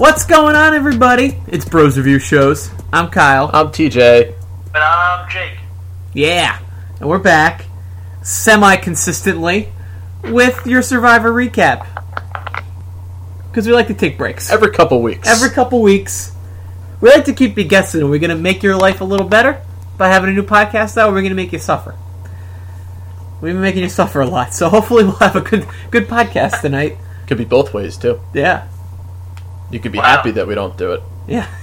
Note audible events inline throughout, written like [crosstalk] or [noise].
What's going on, everybody? It's Bros Review Shows. I'm Kyle. I'm TJ. And I'm Jake. Yeah, and we're back semi consistently with your Survivor recap. Because we like to take breaks. Every couple weeks. Every couple weeks. We like to keep you guessing. Are we going to make your life a little better by having a new podcast out, or are we going to make you suffer? We've been making you suffer a lot, so hopefully we'll have a good good podcast tonight. Could be both ways too. Yeah. You could be Wow. happy that we don't do it. Yeah. [laughs]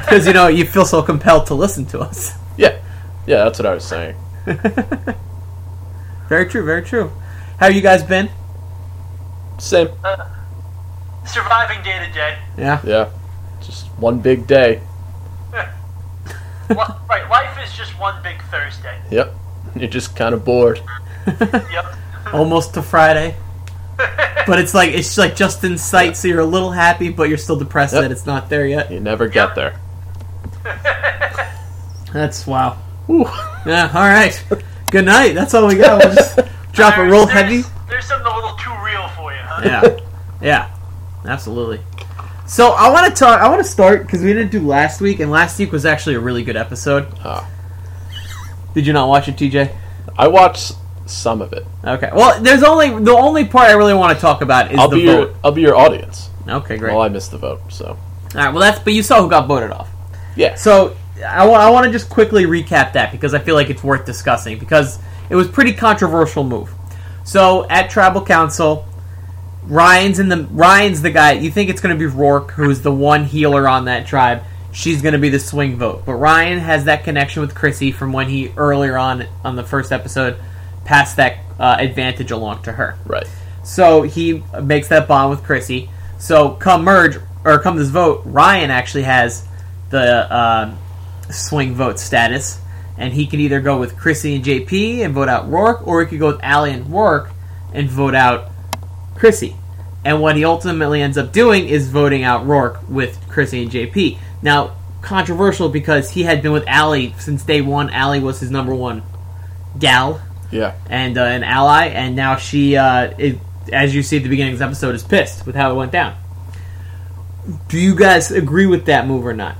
Because, you know, you feel so compelled to listen to us. Yeah. Yeah, that's what I was saying. [laughs] Very true, very true. How you guys been? Same. Uh, surviving day to day. Yeah. Yeah. Just one big day. [laughs] Li- Right, life is just one big Thursday. Yep. You're just kind of bored. Yep. Almost to Friday. But it's like it's like just in sight, so you're a little happy, but you're still depressed Yep. that it's not there yet. You never get there. That's wow. Whew. Yeah, all right. Good night. That's all we got. We'll just [laughs] drop a roll There's- heavy. There's something a little too real for you, huh? Yeah, yeah, absolutely. So I want to talk. I want to start because we didn't do last week, and last week was actually a really good episode. Ah. Did you not watch it, TJ? I watched some of it. Okay. Well, there's only the only part I really want to talk about is I'll the be vote. your I'll be your audience. Okay, great. Well, I missed the vote, so All right. Well, that's but you saw who got voted off. yeah. So I want I want to just quickly recap that because I feel like it's worth discussing because it was pretty controversial move. So at tribal council, Ryan's in the Ryan's the guy. You think it's going to be Roark, who's the one healer on that tribe. She's going to be the swing vote, but Ryan has that connection with Chrissy from when he earlier on on the first episode passed that uh, advantage along to her. Right. So he makes that bond with Chrissy. So come merge or come this vote, Ryan actually has the uh, swing vote status, and he can either go with Chrissy and JP and vote out Roark, or he could go with Ali and Roark and vote out Chrissy. And what he ultimately ends up doing is voting out Roark with Chrissy and JP. Now, controversial because he had been with Ali since day one. Ali was his number one gal Yeah. and uh, an ally, and now she, uh, is, as you see at the beginning of this episode, is pissed with how it went down. Do you guys agree with that move or not?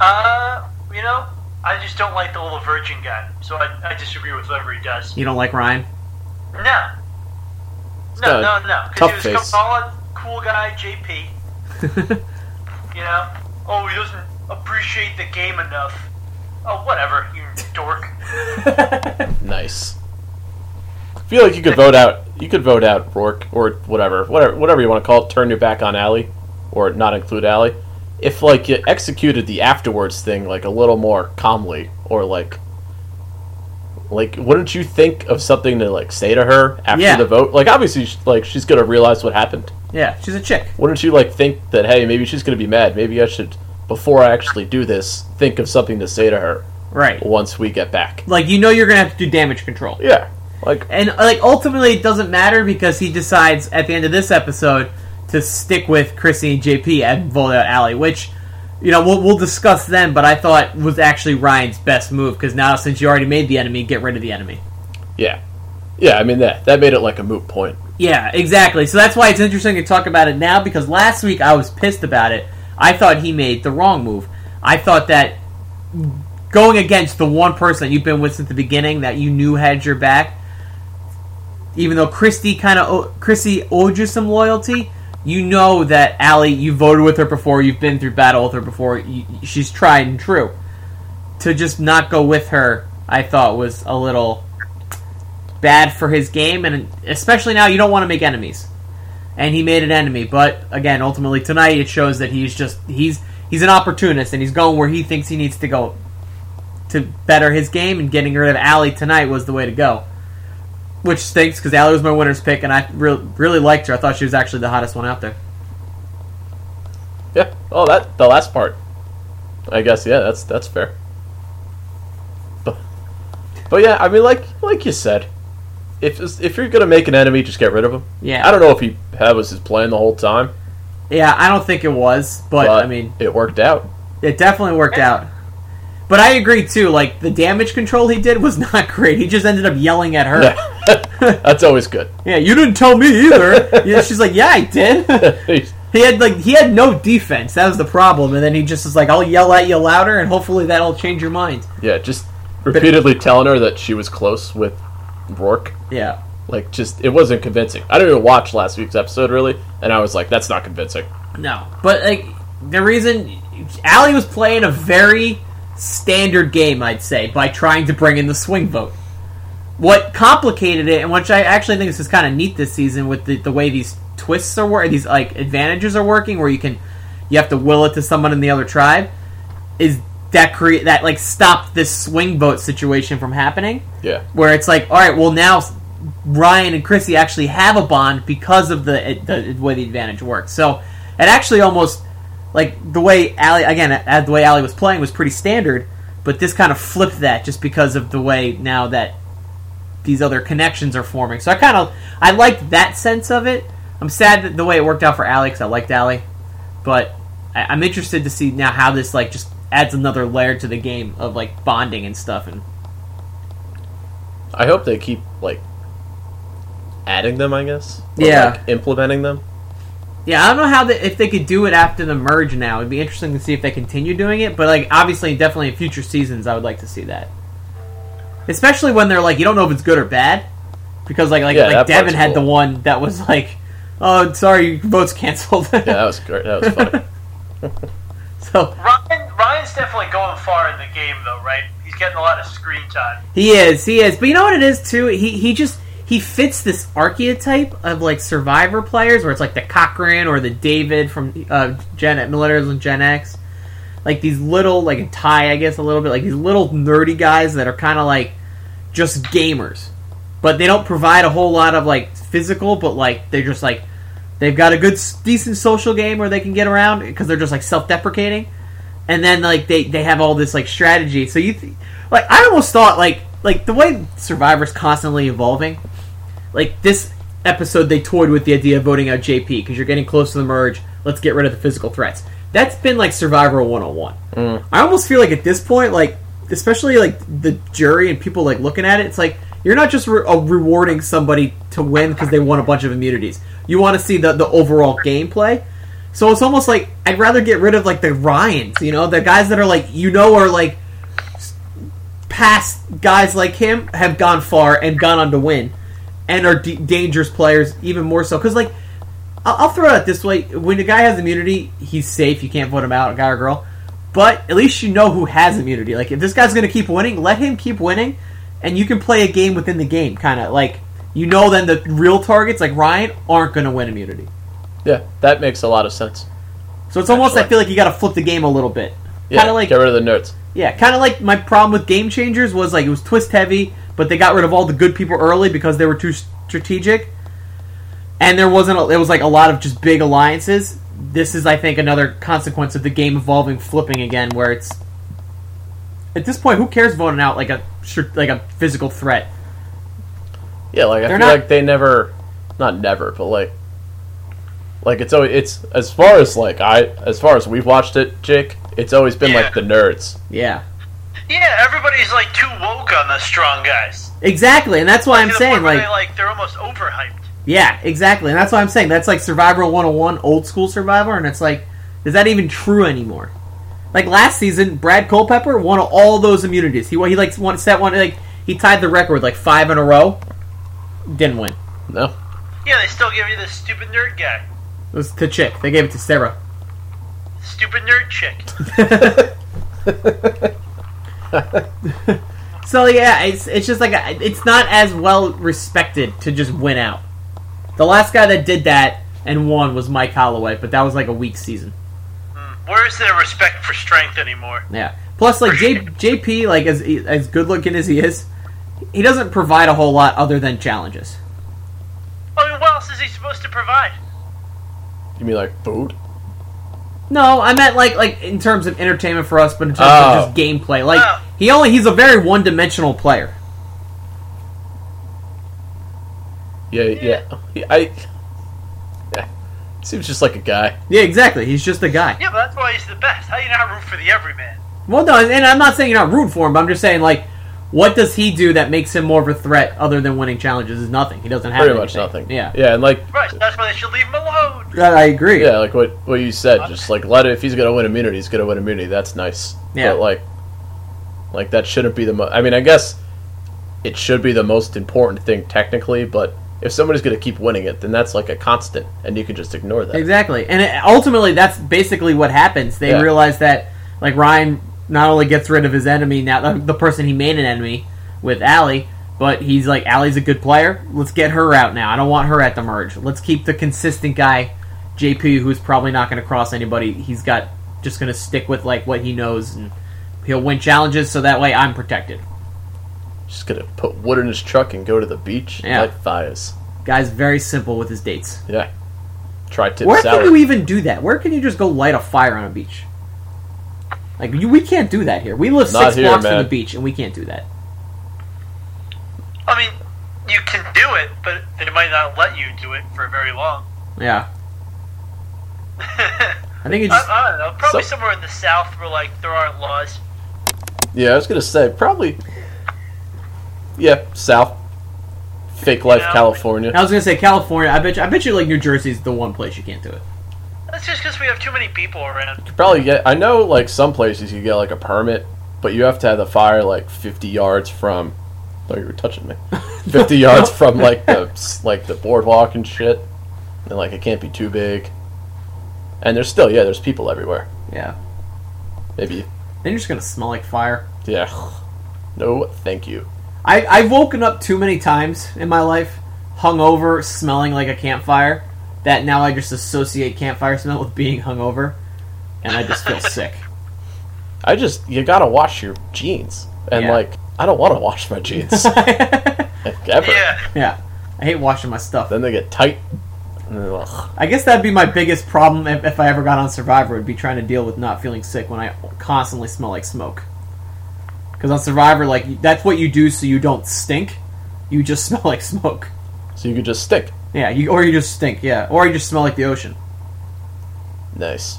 Uh, you know, I just don't like the little virgin guy, so I, I disagree with whatever he does. You don't like Ryan? No. No, no, no. tough Because he was face. solid, cool guy, JP. [laughs] You know? Oh, he doesn't appreciate the game enough. Oh, whatever, you dork. [laughs] Nice. I feel like you could vote out. You could vote out Roark or whatever, whatever, whatever you want to call it. Turn your back on Ali, or not include Ali. If like you executed the afterwards thing like a little more calmly, or like, like wouldn't you think of something to like say to her after Yeah. the vote? Like obviously, sh- like she's gonna realize what happened. yeah, she's a chick. Wouldn't you like think that hey, maybe she's gonna be mad? Maybe I should, before I actually do this, think of something to say to her Right. once we get back. Like, you know you're going to have to do damage control. Yeah, like And, like, ultimately it doesn't matter because he decides at the end of this episode to stick with Chrissy and JP and vote out Ali, which, you know, we'll, we'll discuss then, but I thought was actually Ryan's best move because now since you already made the enemy, get rid of the enemy. Yeah, yeah. I mean that that made it like a moot point. Yeah, exactly. So that's why it's interesting to talk about it now because last week I was pissed about it. I thought he made the wrong move. I thought that going against the one person that you've been with since the beginning that you knew had your back, even though Christy kind of Christy owed you some loyalty, you know that Ali, you voted with her before, you've been through battle with her before, you, she's tried and true. To just not go with her, I thought was a little bad for his game, and especially now you don't want to make enemies. And he made an enemy, but again, ultimately tonight it shows that he's just he's he's an opportunist and he's going where he thinks he needs to go to better his game. And getting rid of Ali tonight was the way to go, which stinks because Ali was my winner's pick, and I re- really liked her. I thought she was actually the hottest one out there. Yeah. Oh, that the last part. I guess yeah, that's that's fair. But, but yeah, I mean, like like you said, if if you're gonna make an enemy, just get rid of him. Yeah. I don't know if he that was his plan the whole time, Yeah, I don't think it was, but, I mean, it worked out. it definitely worked out. But I agree too. Like the damage control he did was [laughs] not great. He just ended up yelling at her. Yeah. [laughs] That's always good. [laughs] Yeah, you didn't tell me either. yeah, she's like, yeah, I did. He's- he had like he had no defense. That was the problem, and then he just was like, I'll yell at you louder, and hopefully that'll change your mind. yeah, just repeatedly telling her that she was close with Roark. Yeah. Like, just it wasn't convincing. I didn't even watch last week's episode really, and I was like, that's not convincing. No, but like the reason Ali was playing a very standard game, I'd say, by trying to bring in the swing vote. What complicated it, and which I actually think this is kind of neat this season with the, the way these twists are working, these like advantages are working, where you can you have to will it to someone in the other tribe, is that create that like stopped this swing vote situation from happening Yeah, where it's like, all right, well now Ryan and Chrissy actually have a bond because of the, the way the advantage works. So it actually almost like the way Ali again, the way Ali was playing was pretty standard, but this kind of flipped that just because of the way now that these other connections are forming. So I kind of I liked that sense of it. I'm sad that the way it worked out for Ali because I liked Ali, but I, I'm interested to see now how this like just adds another layer to the game of like bonding and stuff and I hope they keep like adding them. I guess. Or, Yeah. like, implementing them. Yeah, I don't know how the, if they could do it after the merge. Now it'd be interesting to see if they continue doing it. But like, obviously, definitely in future seasons, I would like to see that. Especially when they're like, you don't know if it's good or bad, because like like, Yeah, like Devon part's had the one that was like, oh, sorry, your vote's canceled. Yeah, that was great. That was funny. [laughs] [laughs] so Ryan, Ryan's definitely going far in the game, though, right? He's getting a lot of screen time. he is, he is. But you know what it is too. He he just he fits this archetype of like Survivor players, where it's like the Cochran or the David from uh, Gen Millennials and Gen X. like these little like a tie I guess a little bit like these little nerdy guys that are kind of like just gamers but they don't provide a whole lot of like physical but like they're just like they've got a good decent social game where they can get around because they're just like self-deprecating and then like they they have all this like strategy so you th- like I almost thought like like the way Survivor's constantly evolving like this episode they toyed with the idea of voting out JP because you're getting close to the merge. Let's get rid of the physical threats. That's been like Survivor 101. I almost feel like at this point, like especially like the jury and people like looking at it, it's like you're not just re- uh, rewarding somebody to win because they won a bunch of immunities. You want to see the the overall gameplay. So it's almost like I'd rather get rid of like the Ryans, you know, the guys that are like you know are like past guys like him have gone far and gone on to win and are d- dangerous players even more so. Because like I'll, throw it out this way. When a guy has immunity he's safe. You can't vote him out a guy or girl. But at least you know who has immunity. Like if this guy's going to keep winning let him keep winning and you can play a game within the game kind of like you know then the real targets like ryan aren't going to win immunity Yeah, that makes a lot of sense. so it's almost i feel like you got to flip the game a little bit Yeah, kind of like get rid of the nerds. yeah, kind of like my problem with Game Changers was like it was twist heavy, but they got rid of all the good people early because they were too strategic, and there wasn't. A, there was like a lot of just big alliances. This is, I think, another consequence of the game evolving, flipping again, where it's at this point, who cares voting out like a like a physical threat? Yeah, like I They're feel not- like they never, not never, but like, like it's always it's as far as like I as far as we've watched it, Jake. It's always been Yeah. like the nerds. Yeah, Yeah, everybody's like too woke on the strong guys. exactly, and that's why I'm saying like they, like they're almost overhyped. Yeah, exactly. And that's why I'm saying that's like Survivor 101, old school Survivor, and it's like, is that even true anymore? Like last season, Brad Culpepper won all those immunities. He he like won set one like he tied the record with like five in a row. Didn't win. No, Yeah, they still give you this stupid nerd guy. It was to Chick. They gave it to Sarah. Stupid nerd chick. [laughs] So yeah, it's it's just like a, it's not as well respected to just win out. The last guy that did that and won was Mike Holloway, but that was like a weak season. Hmm. Where's their respect for strength anymore? Yeah. Plus, like J, JP, like as as good looking as he is, he doesn't provide a whole lot other than challenges. I mean, what else is he supposed to provide? You mean like food? No, I meant like like in terms of entertainment for us, but in terms Oh. of just oh. gameplay. Like Oh. he only he's a very one dimensional player. Yeah, yeah. He- I. Yeah, seems just like a guy. Yeah, exactly. He's just a guy. Yeah, but that's why he's the best. How do you not root for the everyman? Well, no, and I'm not saying you're not rooting for him, but I'm just saying like What does he do that makes him more of a threat other than winning challenges? Is nothing. He doesn't have Pretty much anything. nothing. Yeah, Yeah, and like Right, so that's why they should leave him alone. That I agree. yeah, like what what you said, just like let it if he's gonna win immunity, he's gonna win immunity. That's nice. Yeah. But like like that shouldn't be the mo- I mean, I guess it should be the most important thing technically, but if somebody's gonna keep winning it, then that's like a constant, and you can just ignore that. Exactly, and it, ultimately, that's basically what happens. They Yeah. realize that, like Ryan, not only gets rid of his enemy now, the, person he made an enemy with Ali, but he's like, Ali's a good player. Let's get her out now. I don't want her at the merge. Let's keep the consistent guy, JP, who's probably not going to cross anybody. He's got just going to stick with like what he knows, and he'll win challenges. So that way, I'm protected. Just gonna put wood in his truck and go to the beach. and Yeah. Light fires. Guy's very simple with his dates. Yeah. Try tip Where sour. can you even do that? Where can you just go light a fire on a beach? Like you, we can't do that here. We live Not six here, blocks from the beach, and we can't do that. I mean, you can do it, but they might not let you do it for very long. [laughs] Yeah, I, I think it's just, I don't know. Probably So- somewhere in the south where like there aren't laws. Yeah, I was gonna say probably. Yeah, South. Fake life, Yeah. California. I was gonna say California. I bet you, I bet you like New Jersey's the one place you can't do it. That's just because we have too many people around. You could probably get. I know, like some places you get like a permit, but you have to have the fire like fifty yards from. Oh, you were touching me. [laughs] Fifty yards from like the like the boardwalk and shit, and like it can't be too big. And there's still yeah, there's people everywhere. Yeah, Maybe then you're just gonna smell like fire. yeah. No, thank you. I I've woken up too many times in my life, hungover, smelling like a campfire. That now I just associate campfire smell with being hungover, and I just feel [laughs] sick. I just you gotta wash your jeans, and Yeah. like I don't want to wash my jeans [laughs] yeah, ever. Yeah. I hate washing my stuff. Then they get tight. Ugh. I guess that'd be my biggest problem if, if I ever got on Survivor. Would be trying to deal with not feeling sick when I constantly smell like smoke. Because on Survivor, like that's what you do so you don't stink. You just [laughs] smell like smoke. So you could just stick. Yeah, you or you just stink. Yeah, or you just smell like the ocean. Nice.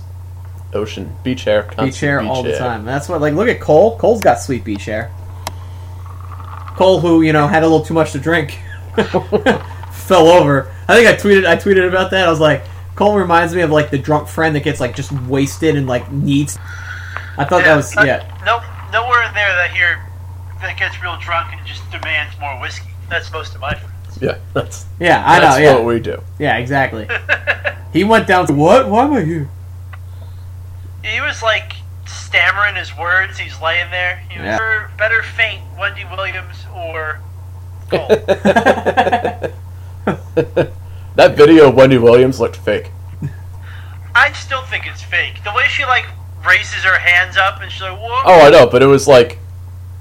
Ocean, beach hair, beach hair beach all the time. That's what. Like, look at Cole. Cole's got sweet beach hair. Cole, who you know had a little too much to drink, [laughs] fell over. I think I tweeted. I tweeted about that. I was like, Cole reminds me of like the drunk friend that gets like just wasted and like needs. I thought that was uh, yeah. No, nowhere in there that here that gets real drunk and just demands more whiskey. That's most of my friends. Yeah, that's Yeah, I that's know. Yeah, what we do. yeah, exactly. [laughs] He went down to what? Why am I here? he was like stammering his words. He's laying there. He was Yeah. better, better faint Wendy Williams or Cole. [laughs] [laughs] that video of Wendy Williams looked fake. I still think it's fake. The way she like raises her hands up and she's like, "Whoa!" Oh, I know, but it was like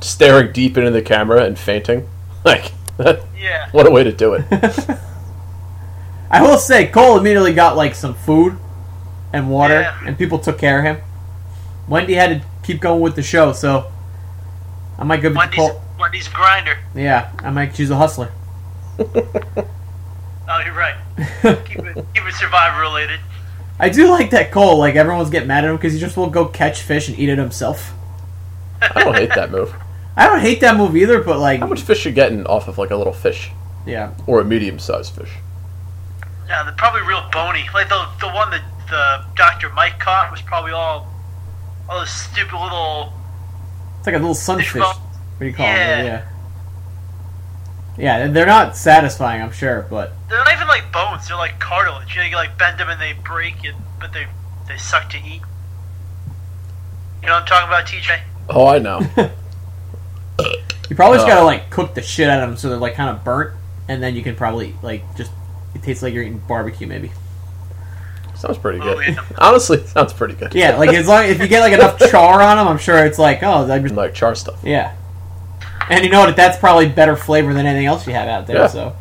staring deep into the camera and fainting. Like, [laughs] yeah. what a way to do it. [laughs] I will say, Cole immediately got like some food and water, Yeah. and people took care of him. Wendy had to keep going with the show, so I might go with Wendy's, Cole. Wendy's a grinder. Yeah, I might choose a hustler. [laughs] Oh, you're right. Keep it, keep it survivor related. I do like that Cole. Like everyone's getting mad at him because he just will go catch fish and eat it himself. I don't hate that move. I don't hate that move either, but like, How much fish you getting off of like a little fish yeah, or a medium-sized fish? Yeah, they're probably real bony. Like the the one that the Dr. Mike caught was probably all all those stupid little. it's like a little sunfish. What do you call Yeah. them? Yeah, yeah, they're not satisfying, I'm sure, but They're not even like bones. They're like cartilage. You, know, you like bend them and they break, and but they they suck to eat. You know what I'm talking about, TJ? Oh, I know. [laughs] you probably just Uh. gotta like cook the shit out of them so they're like kind of burnt, and then you can probably like just it tastes like you're eating barbecue, maybe. sounds pretty Oh, good. yeah. [laughs] Honestly, sounds pretty good. Yeah, like as long if you get like enough [laughs] char on them, I'm sure it's like oh, that just like char stuff. yeah. And you know what? That's probably better flavor than anything else you have out there. Yeah. So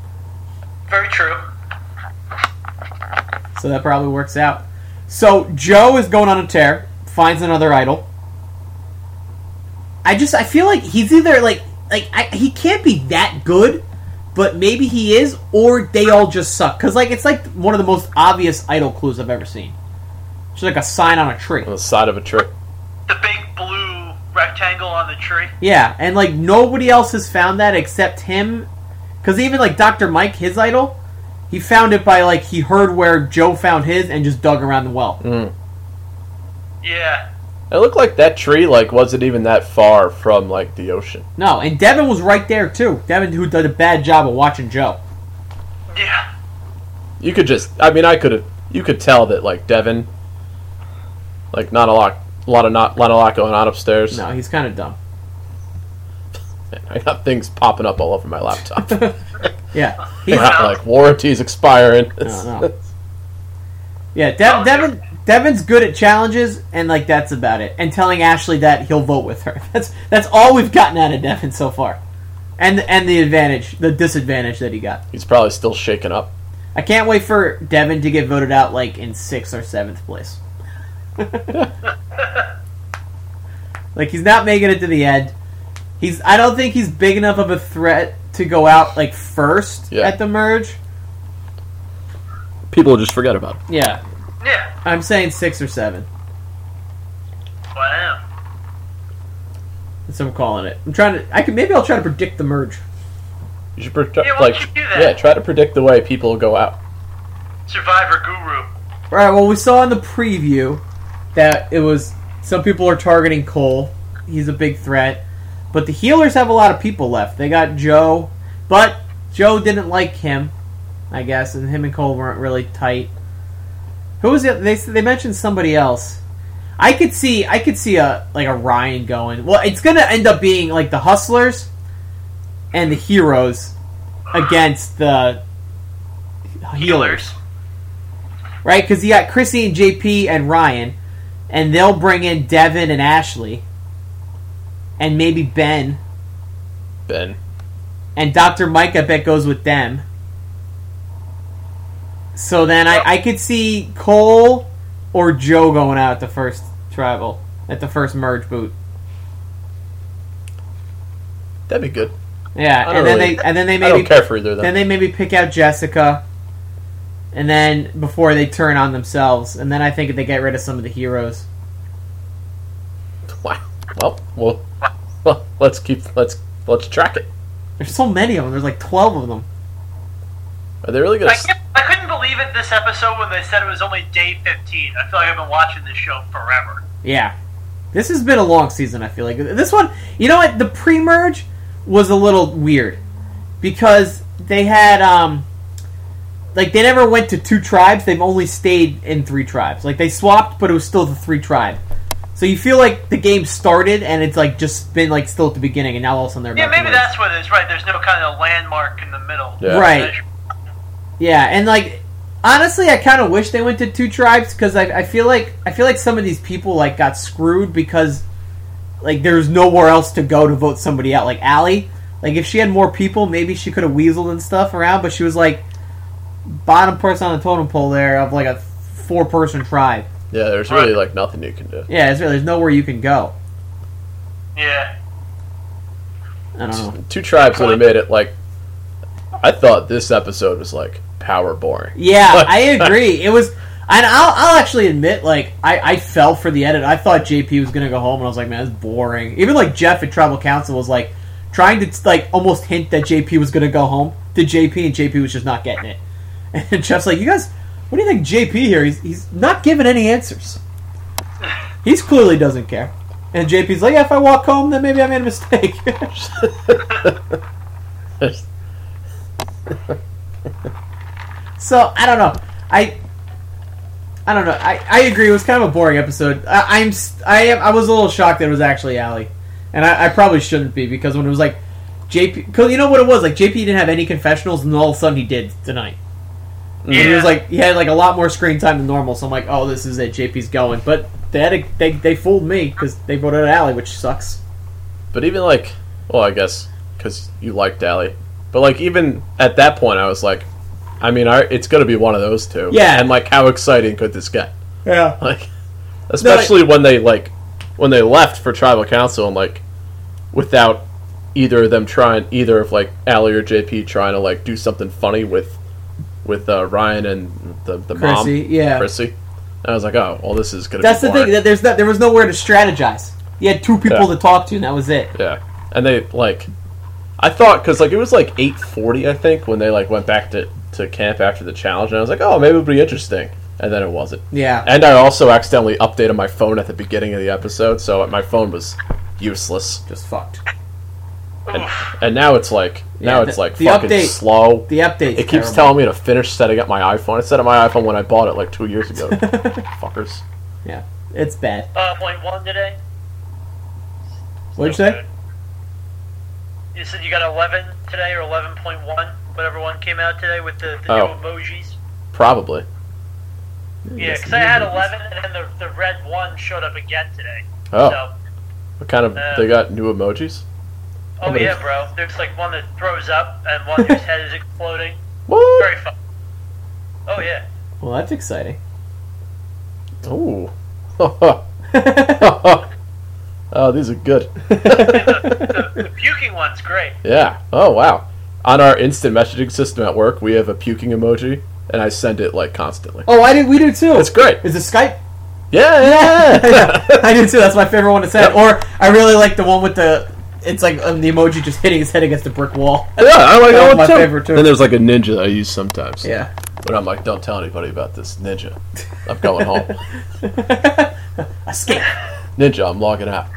Very true. so that probably works out. So Joe is going on a tear, finds another idol. I just I feel like he's either like like I, he can't be that good, but maybe he is, or they all just suck. Because like it's like one of the most obvious idol clues I've ever seen. It's like a sign on a tree. On the side of a tree. The big blue rectangle rectangle on the tree. Yeah, and like nobody else has found that except him. Because even like Dr. Mike, his idol, he found it by like he heard where Joe found his and just dug around the well. Mm. Yeah. It looked like that tree like wasn't even that far from like the ocean. No, and Devon was right there too. Devon, who did a bad job of watching Joe. Yeah. You could just, I mean, I could have, you could tell that like Devon, like not a lot, a lot of not, not a lot going on upstairs. No, he's kind of dumb. Man, I got things popping up all over my laptop. [laughs] Yeah, he's Yeah. like warranties expiring. No, no. yeah. De- Devon, Devon's good at challenges, and like that's about it. And telling Ashley that he'll vote with her. [laughs] That's that's all we've gotten out of Devon so far. And and the advantage, the disadvantage that he got. He's probably still shaken up. I can't wait for Devon to get voted out like in sixth or seventh place. [laughs] like he's not making it to the end. He's I don't think he's big enough of a threat to go out like first Yeah. at the merge. People just forget about him. Yeah. Yeah. I'm saying six or seven. Wow. That's what I'm calling it. I'm trying to I could maybe I'll try to predict the merge. You should pre- Yeah, why like, you do that? yeah, try to predict the way people go out. Survivor Guru. Alright, well we saw in the preview that it was some people are targeting Cole. He's a big threat. But the healers have a lot of people left. They got Joe, but Joe didn't like him, I guess, and him and Cole weren't really tight. Who was it? They they mentioned somebody else. I could see I could see a like a Ryan going. Well, it's gonna end up being like the Hustlers and the Heroes against the healers, right? Because you got Chrissy and JP and Ryan, and they'll bring in Devon and Ashley, and maybe Ben Ben, and Dr. Mike. I bet goes with them. So then I, I could see Cole or Joe going out at the first travel at the first merge boot. that'd be good. Yeah, and then really- they and then they I maybe don't care for either of then they maybe pick out Jessica, and then before they turn on themselves, and then I think they get rid of some of the heroes. Wow. Well, well, well, let's keep let's let's track it. There's so many of them. There's like twelve of them. Are they really gonna? I, s- can't, I couldn't believe it this episode when they said it was only day 15. I feel like I've been watching this show forever. Yeah, this has been a long season. I feel like this one. You know what? The pre-merge was a little weird because they had um like they never went to two tribes. They've only stayed in three tribes. Like they swapped, but it was still the three tribe. So you feel like the game started and it's like just been like still at the beginning, and now all of a sudden they're Yeah, maybe that's what it is. Right, there's no kind of landmark in the middle. Yeah. Right. Yeah, and like honestly, I kind of wish they went to two tribes because I, I feel like I feel like some of these people like got screwed because like there's nowhere else to go to vote somebody out. Like Ali, like if she had more people, maybe she could have weaseled and stuff around, but she was like bottom person on the totem pole there of like a four person tribe. yeah, there's really like nothing you can do. Yeah, it's really, there's nowhere you can go. Yeah. I don't know. Two tribes would have made it like. I thought this episode was like power boring. Yeah, [laughs] I agree. It was, and I'll, I'll actually admit, like, I, I fell for the edit. I thought JP was gonna go home, and I was like, man, it's boring. Even like Jeff at Tribal Council was like trying to like almost hint that JP was gonna go home to JP, and JP was just not getting it. [laughs] And Jeff's like, you guys, what do you think, JP here? He's he's not giving any answers. He's clearly doesn't care. And JP's like, yeah, if I walk home, then maybe I made a mistake. [laughs] So I don't know. I I don't know. I, I agree. It was kind of a boring episode. I, I'm I am I was a little shocked that it was actually Ali, and I, I probably shouldn't be because when it was like JP, because you know what it was like JP didn't have any confessionals, and all of a sudden he did tonight. And he was like he had like a lot more screen time than normal. So I'm like, oh, this is it. JP's going, but they had a, they they fooled me because they voted Ali, which sucks. But even like, well, I guess because you liked Ali. But like, even at that point, I was like, I mean, I, it's going to be one of those two. Yeah. And like, how exciting could this get? Yeah. [laughs] Like, especially when they like when they left for tribal council and like without either of them trying either of like Ali or JP trying to like do something funny with with uh, Ryan and the the mom yeah. Chrissy. I was like, oh, well, this is gonna. Be That's the thing. That there's that there was nowhere to strategize. He had two people Yeah. to talk to, and that was it. Yeah, and they like, I thought because like it was like eight forty, I think, when they like went back to to camp after the challenge, and I was like, oh, maybe it'll be interesting, and then it wasn't. Yeah. And I also accidentally updated my phone at the beginning of the episode, so my phone was useless. Just fucked. And, and now it's like now Yeah, it's like the fucking update- slow. The update. It keeps telling me to finish setting up my iPhone. I set up my iPhone when I bought it like two years ago. [laughs] Fuckers. Yeah, it's bad. Uh, point one today. What'd you say? good. You said you got 11 today, or 11.1, whatever one came out today with the, the Oh. new emojis. Probably. Yeah, because I had 11, and then the, the red one showed up again today. Oh, So, what kind of? Uh, They got new emojis. oh but yeah, bro. There's like one that throws up, and one whose head is exploding. What? Very fun. Oh yeah. Well, that's exciting. Ooh. [laughs] [laughs] oh, these are good. [laughs] The, the puking one's great. yeah. Oh, wow. On our instant messaging system at work, we have a puking emoji, and I send it like constantly. oh, I did. We do too. It's great. Is it Skype? Yeah, yeah. yeah, [laughs] [laughs] I do too. That's my favorite one to send. Yep. Or I really like the one with the. It's like um, the emoji just hitting his head against the brick wall. Yeah, I like That that one my too. favorite, too. Then there's like a ninja I use sometimes. Yeah. But I'm like, don't tell anybody about this ninja. I'm going home. [laughs] Escape. Ninja, I'm logging out.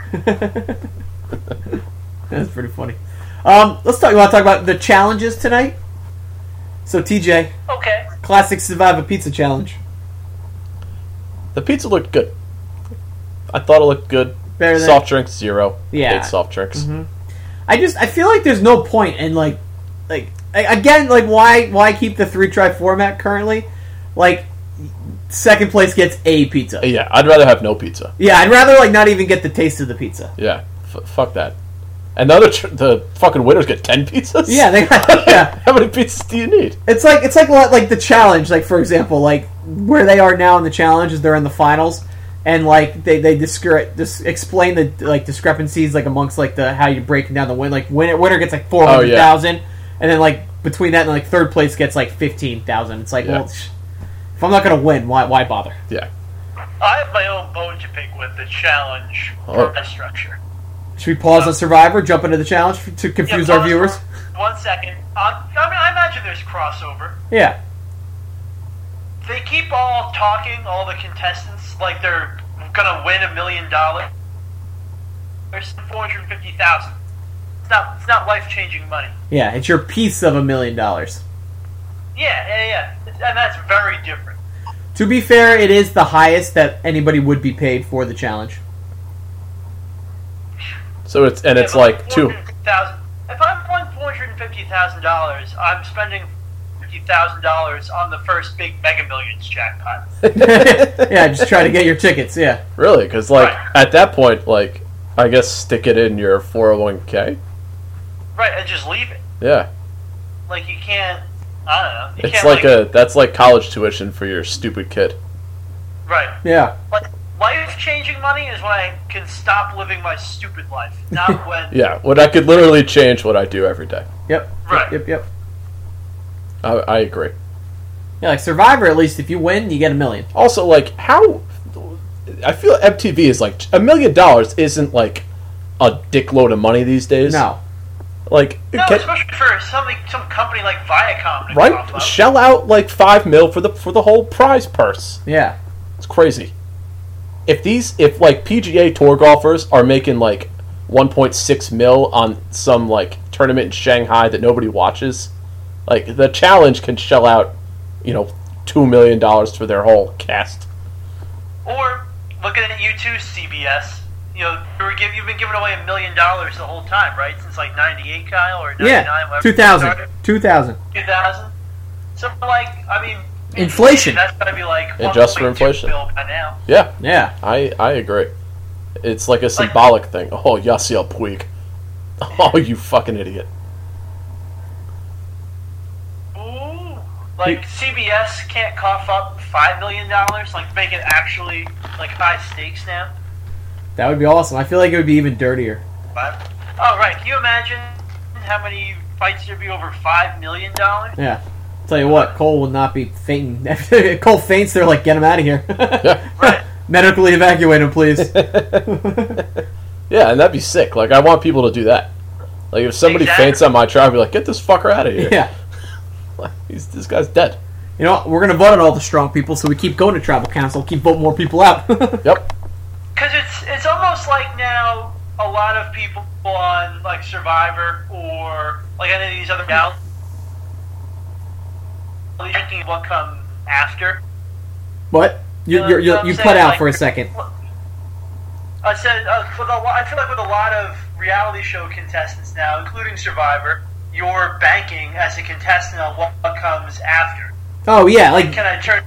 That's pretty funny. Um, let's talk. You want to talk about the challenges tonight? So TJ, Okay. classic Survivor Pizza Challenge. The pizza looked good. I thought it looked good. Better than Soft drinks zero. Yeah. Hate soft drinks. I just I feel like there's no point in like like again like why why keep the three try format currently? Like second place gets a pizza. Yeah, I'd rather have no pizza. Yeah, I'd rather like not even get the taste of the pizza. Yeah, f- fuck that. And the other, tr- the fucking winners get ten pizzas. Yeah, they [laughs] yeah. [laughs] How many pizzas do you need? It's like it's like what- like the challenge. Like for example, like where they are now in the challenge is they're in the finals, and like they they discre- dis- explain the like discrepancies like amongst like the how you breaking down the win. Like winner winner gets like oh, four hundred thousand, and then like between that and like third place gets like fifteen thousand. It's like Yeah. well, sh- if I'm not gonna win, why why bother? Yeah. I have my own bone to pick with the challenge Oh. structure. Should we pause on Survivor, jump into the challenge f- to confuse Yeah, our pause viewers? for One second. Um, I mean, I imagine there's crossover. Yeah, They keep all talking, all the contestants, like they're gonna win a million dollars. There's four hundred fifty thousand. It's not. It's not life changing money. yeah, it's your piece of a million dollars. Yeah, yeah, yeah, and that's very different. To be fair, it is the highest that anybody would be paid for the challenge. So it's and it's but like two. 450,000 If I'm pulling four hundred fifty thousand dollars, I'm spending fifty thousand dollars on the first big Mega Millions jackpot. [laughs] yeah, just try to get your tickets. Yeah, Really? Because like Right. at that point, like I guess stick it in your 401k. Right, and just leave it. Yeah, Like you can't. I don't know. You it's can't, like a that's like college tuition for your stupid kid. right. yeah, Like life changing money is when I can stop living my stupid life, not [laughs] when. Yeah, when I could literally change what I do every day. yep, Right. yep, yep. I, I agree. Yeah, like Survivor. At least if you win, you get a million. Also, like how I feel MTV is like a million dollars isn't like a dickload of money these days. No, like No, get- especially for something, some company like Viacom. to right, shell out like five mil for the for the whole prize purse. yeah, It's crazy. If these, if like PGA Tour golfers are making like 1.6 mil on some like tournament in Shanghai that nobody watches, like the challenge can shell out, you know, two million dollars for their whole cast. Or looking at you too, CBS. You know, you were give, you've been giving away a million dollars the whole time, right? Since like '98, Kyle, or '99, yeah. whatever. 2000. 2000. 2000. So, like, I mean, Inflation. That's gotta be like Adjust for inflation. bill by now. Yeah, Yeah, I I agree. It's like a symbolic thing. Oh, Yasiel Puig. [laughs] Oh, you fucking idiot. Ooh, like CBS can't cough up five million dollars, like make it actually like high stakes now. that would be awesome. I feel like it would be even dirtier. But, oh right, can you imagine how many fights there'd be over five million dollars? Yeah. Tell you what, Cole will not be fainting. [laughs] If Cole faints, they're like, get him out of here. Yeah. Right. [laughs] Medically evacuate him, please. [laughs] Yeah, and that'd be sick. Like I want people to do that. Like if somebody Exactly. faints on my tribe, I'd be like, get this fucker out of here. Yeah. Like, he's, this guy's dead. You know, we're gonna vote on all the strong people, so we keep going to tribal council, keep voting more people out. Yep. Because it's it's almost like now a lot of people on like Survivor or like any of these other reality thinking of what comes after. What? You Uh, you you you, put out Like- for a second. I said uh, with a, I feel like with a lot of reality show contestants now, including Survivor, you're banking as a contestant on what, what comes after. Oh yeah, like Can I turn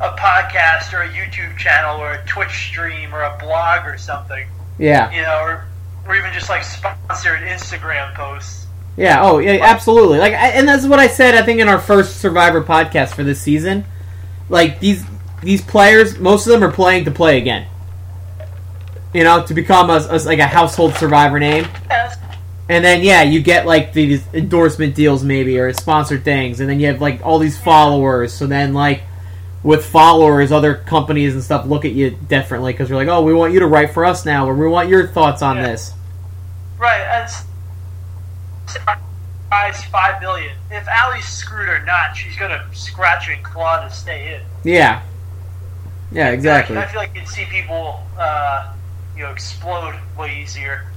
a podcast or a YouTube channel or a Twitch stream or a blog or something? yeah, You know, or, or even just like sponsored Instagram posts. Yeah. Oh yeah, absolutely. Like, I, and that's what I said. I think in our first Survivor podcast for this season, like these these players, most of them are playing to play again. You know, to become a, a like a household Survivor name. And then yeah, you get like these endorsement deals maybe or sponsored things, and then you have like all these followers. So then like with followers, other companies and stuff look at you differently because you're like, oh, we want you to write for us now, or we want your thoughts on Yeah. this. Right, and s- prize five million. If Ali's screwed or not, she's gonna scratch and claw to stay in. Yeah, yeah, exactly. I feel like you'd see people, uh, you know, explode way easier.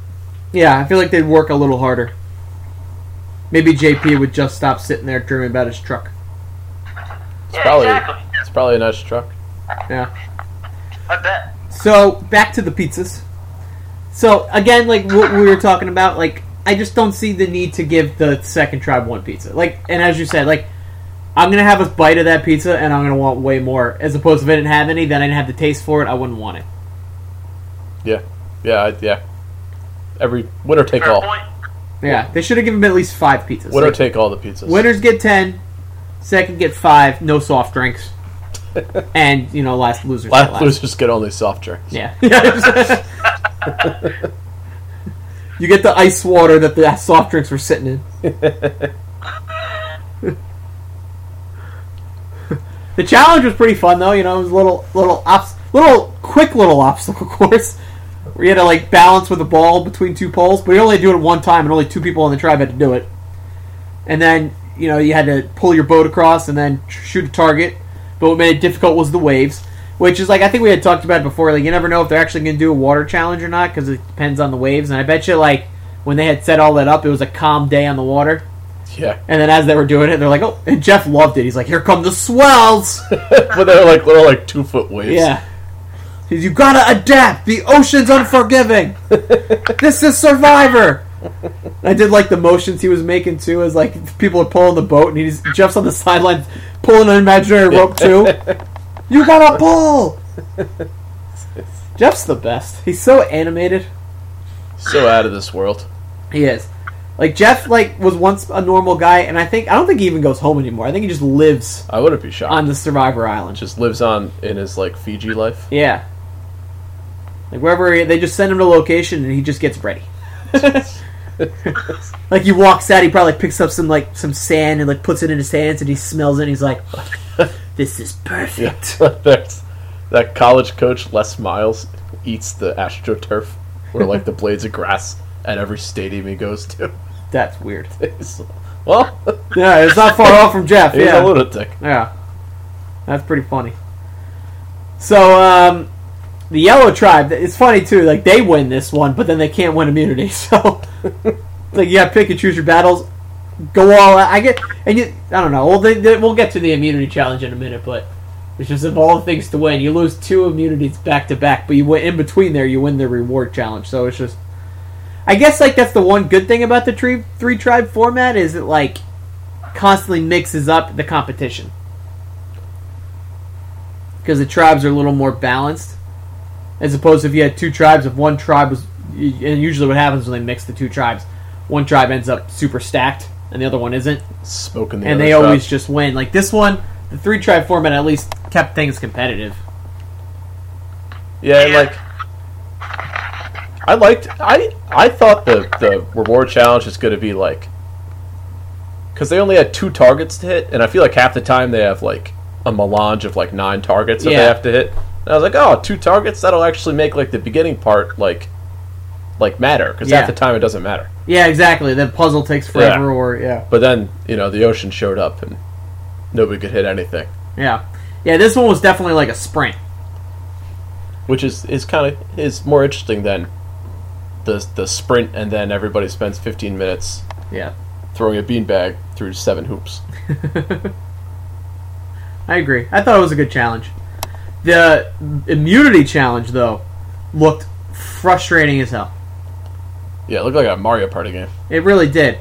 Yeah, I feel like they'd work a little harder. Maybe JP would just stop sitting there dreaming about his truck. It's yeah, probably exactly. it's probably a nice truck. Yeah. I bet. So back to the pizzas. So again, like what we were talking about, like I just don't see the need to give the second tribe one pizza. Like, and as you said, like I'm gonna have a bite of that pizza, and I'm gonna want way more. As opposed to if I didn't have any, then I didn't have the taste for it, I wouldn't want it. Yeah, yeah, I- yeah. Every winner take Fair all. point. Yeah, they should have given me at least five pizzas. Winner Like, take all the pizzas. winners get ten, second get five, no soft drinks, [laughs] and you know last losers. get Last last. losers get only soft drinks. Yeah. [laughs] [laughs] you get the ice water that the soft drinks were sitting in. [laughs] the challenge was pretty fun though. You know, it was a little, little, obs- little quick little obstacle [laughs] course where you had to like balance with a ball between two poles, but you only do it one time, and only two people in the tribe had to do it. And then you know you had to pull your boat across and then shoot a target. But what made it difficult was the waves, which is like I think we had talked about it before. Like you never know if they're actually going to do a water challenge or not because it depends on the waves. And I bet you like when they had set all that up, it was a calm day on the water. Yeah, And then as they were doing it, they're like, "Oh!" And Jeff loved it. He's like, "Here come the swells!" [laughs] but they're like little like two foot waves. Yeah. He's, you gotta adapt. The ocean's unforgiving. this is Survivor. I did like the motions he was making too, as like people are pulling the boat, and he's Jeff's on the sidelines pulling an imaginary rope too. [laughs] You gotta pull. [laughs] Jeff's the best. He's so animated. so out of this world. He is. Like Jeff, like was once a normal guy, and I think I don't think he even goes home anymore. I think he just lives I wouldn't be shocked. on the Survivor Island. Just lives on in his like Fiji life. Yeah. Like wherever he, they just send him to location and he just gets ready. [laughs] like he walks out, he probably picks up some like some sand and like puts it in his hands and he smells it and he's like, "This is perfect." [laughs] That's- that college coach Les Miles eats the astroturf or like the blades of grass at every stadium he goes to. That's weird. [laughs] well, Yeah, it's not far off from Jeff. [laughs] he's a Yeah, lunatic. yeah, that's pretty funny. So, um, the Yellow Tribe. It's funny too. Like they win this one, but then they can't win immunity. [laughs] So, like you got to pick and choose your battles. Go all out. I get, and you. I don't know. Well, they, they, we'll get to the immunity challenge in a minute, but it's just of all the things to win, you lose two immunities back to back, but you win in between there. You win the reward challenge. So it's just. I guess like that's the one good thing about the three tribe format is it like constantly mixes up the competition because the tribes are a little more balanced as opposed to if you had two tribes if one tribe was and usually what happens when they mix the two tribes one tribe ends up super stacked and the other one isn't. Smoking the and they always just win. Like this one the three tribe format at least kept things competitive. Yeah, like I liked I I thought the the reward challenge is going to be like because they only had two targets to hit, and I feel like half the time they have like a melange of like nine targets that they have to hit. And I was like, oh, two targets that'll actually make like the beginning part like like matter because Yeah. half the time it doesn't matter. Yeah, exactly. The puzzle takes forever, or yeah, But then you know the ocean showed up and nobody could hit anything, yeah, yeah. This one was definitely like a sprint. which is is kind of is more interesting than the the sprint and then everybody spends 15 minutes Yeah, throwing a beanbag through seven hoops. [laughs] I agree. I thought it was a good challenge. The immunity challenge, though, looked frustrating as hell. Yeah, it looked like a Mario Party game. It really did.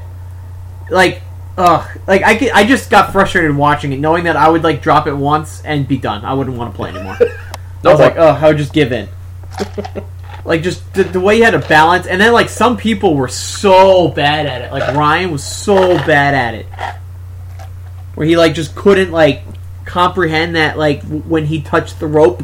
Like, ugh, like I, I just got frustrated watching it, knowing that I would like drop it once and be done. I wouldn't want to play anymore. [laughs] I was like, oh, I would just give in. [laughs] like, just the, the way you had to balance, and then like some people were so bad at it. Like Ryan was so bad at it, where he like just couldn't like comprehend that like w- when he touched the rope,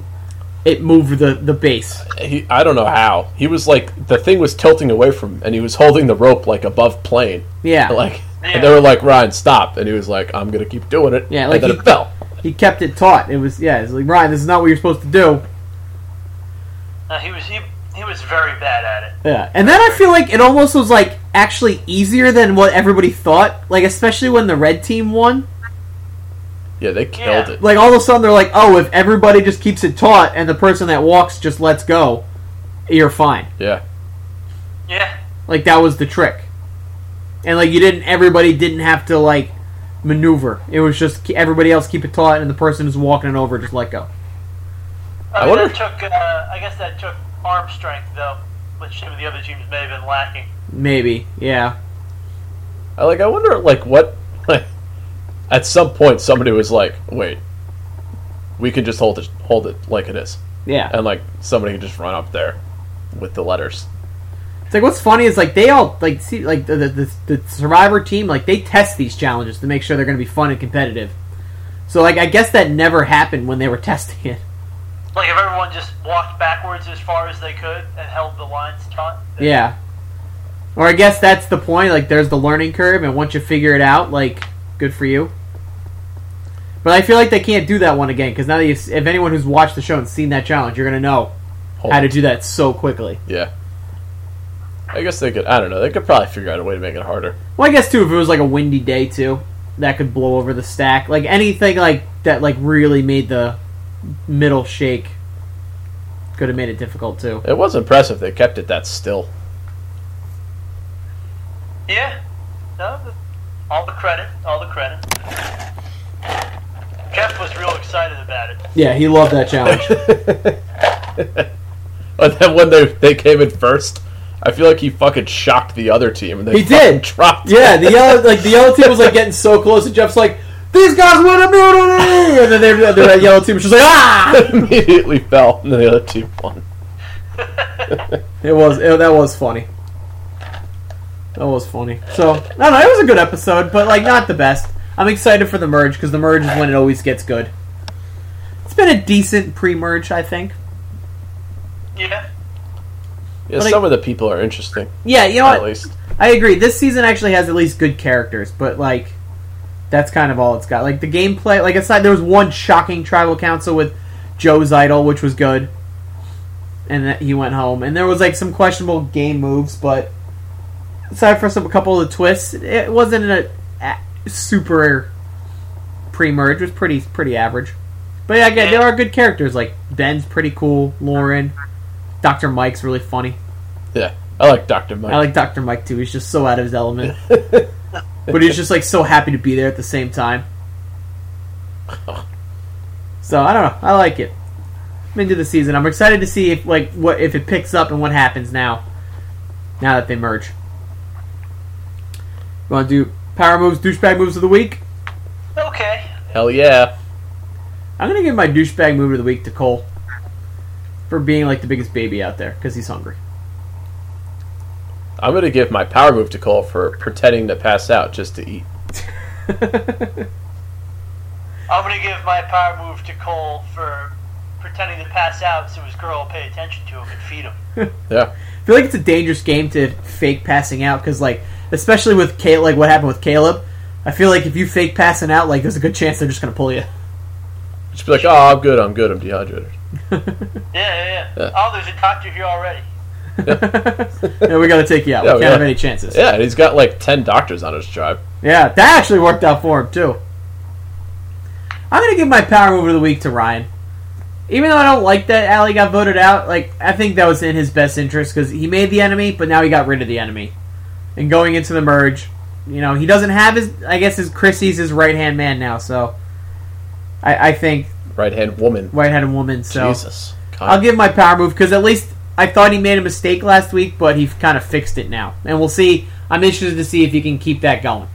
it moved the the base. He, I don't know how. He was like the thing was tilting away from, him, and he was holding the rope like above plane. Yeah, [laughs] Like, Yeah. and they were like, "Ryan, stop!" And he was like, "I'm gonna keep doing it." Yeah, and like then he- it fell. he kept it taut. It was yeah, it's like Ryan, this is not what you're supposed to do. Uh, he was he, he was very bad at it. Yeah, and then I feel like it almost was like actually easier than what everybody thought. Like especially when the red team won. Yeah, they killed Yeah. it. Like all of a sudden they're like, oh, if everybody just keeps it taut and the person that walks just lets go, you're fine. Yeah, Yeah, Like that was the trick. And like you didn't, everybody didn't have to like maneuver. It was just everybody else keep it taut, and the person who's walking it over just let go. I, I wonder- that took. Uh, I guess that took arm strength though, which some of the other teams may have been lacking. Maybe, yeah, I like. I wonder, like, what? [laughs] Like, at some point, somebody was like, "Wait, we can just hold it, hold it like it is," yeah. and like somebody can just run up there with the letters. It's like what's funny is like they all like see like the the, the the survivor team like they test these challenges to make sure they're going to be fun and competitive. So like I guess that never happened when they were [laughs] testing it. Like if everyone just walked backwards as far as they could and held the lines taut. then- Yeah. Or I guess that's the point. Like there's the learning curve, and once you figure it out, like good for you. But I feel like they can't do that one again because now that you, if anyone who's watched the show and seen that challenge, you're gonna know Hold how to do that so quickly. Yeah. I guess they could. I don't know. They could probably figure out a way to make it harder. Well, I guess too if it was like a windy day too, that could blow over the stack. Like anything like that, like really made the middle shake. Could have made it difficult too. It was impressive. They kept it that still. Yeah. No, all the credit. All the credit. Jeff was real excited about it. Yeah, he loved that challenge. [laughs] and then when they they came in first, I feel like he fucking shocked the other team. And they He did. Dropped. yeah, the yellow like the yellow team was like getting so close, and Jeff's like, "These guys win immunity," and then they, the red yellow team was just like, "Ah!" [laughs] immediately fell, and then the other team won. [laughs] It was it, that was funny. That was funny. So I don't know. It was a good episode, but like not the best. I'm excited for the merge because the merge is when it always gets good. It's been a decent pre-merge, I think. Yeah. Yeah, But I- some of the people are interesting, Yeah, you know at what? least. I agree. This season actually has at least good characters, but like that's kind of all it's got. Like the gameplay, like aside there was one shocking tribal council with Joe's idol, which was good, and that he went home. And there was like some questionable game moves, but aside from some a couple of the twists, it wasn't a, a super pre-merge. Was pretty pretty average. But yeah, again, there are good characters. Like Ben's pretty cool. Lauren, Doctor Mike's really funny. Yeah, I like Doctor Mike. I like Dr. Mike too. He's just so out of his element. [laughs] but he's just like so happy to be there at the same time. So I don't know. I like it. I'm into the season. I'm excited to see if like what if it picks up and what happens now. Now that they merge. You want to do power moves, douchebag moves of the week? Okay. Hell yeah. I'm gonna give my douchebag move of the week to Cole for being like the biggest baby out there because he's hungry. I'm gonna give my power move to Cole for pretending to pass out just to eat. [laughs] I'm gonna give my power move to Cole for pretending to pass out so his girl will pay attention to him and feed him. [laughs] Yeah. I feel like it's a dangerous game to fake passing out because, like, especially with Caleb, like what happened with Caleb. I feel like if you fake passing out, like, there's a good chance they're just gonna pull you. Just be like, oh, I'm good, I'm good, I'm dehydrated. [laughs] Yeah, yeah, yeah. Yeah. Oh, there's a doctor here already. yeah, [laughs] we got to take you out. Yeah, we we can't have gotta- any chances. Yeah, and he's got like ten doctors on his tribe. Yeah, that actually worked out for him too. I'm gonna give my power move of the week to Ryan. Even though I don't like that Ali got voted out, like I think that was in his best interest because he made the enemy, but now he got rid of the enemy. And going into the merge, you know, he doesn't have his. I guess his Chrissy's his right hand man now, so I, I think Right hand woman. right hand woman. So Jesus. I'll give my power move because at least I thought he made a mistake last week, but he kind of fixed it now, and we'll see. I'm interested to see if he can keep that going.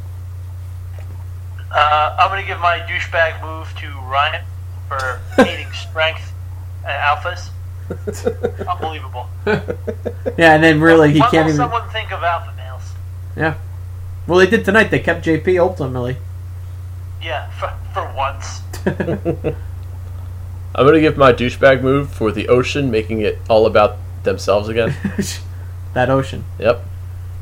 Uh, I'm gonna give my douchebag move to Ryan for [laughs] hating strength and alphas. [laughs] Unbelievable. Yeah, and then really he When can't will even. someone think of alpha males? Yeah. Well, they did tonight. They kept JP ultimately. Yeah, for, for once. [laughs] I'm gonna give my douchebag move for the ocean, making it all about themselves again. [laughs] that ocean. Yep.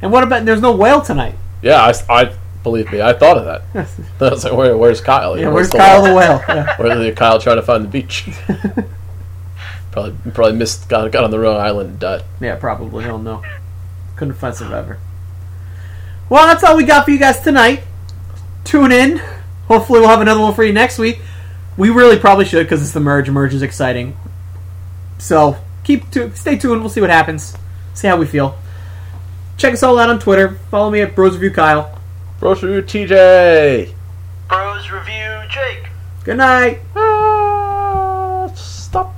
And what about? There's no whale tonight. Yeah, I, I believe me, I thought of that. [laughs] I was like, Where, where's Kyle? yeah, where's the Kyle whale? the whale? Yeah. Where's the Kyle trying to find the beach? probably, probably missed. Got, got on the wrong island and died. yeah, probably. He'll know. Couldn't find Survivor. Well, that's all we got for you guys tonight. Tune in. Hopefully, we'll have another one for you next week. We really probably should because it's the merge. Merge is exciting. So keep tu- stay tuned. We'll see what happens. See how we feel. Check us all out on Twitter. Follow me at Bros Review Kyle. Bros Review TJ. Bros review Jake. Good night. Ah, stop.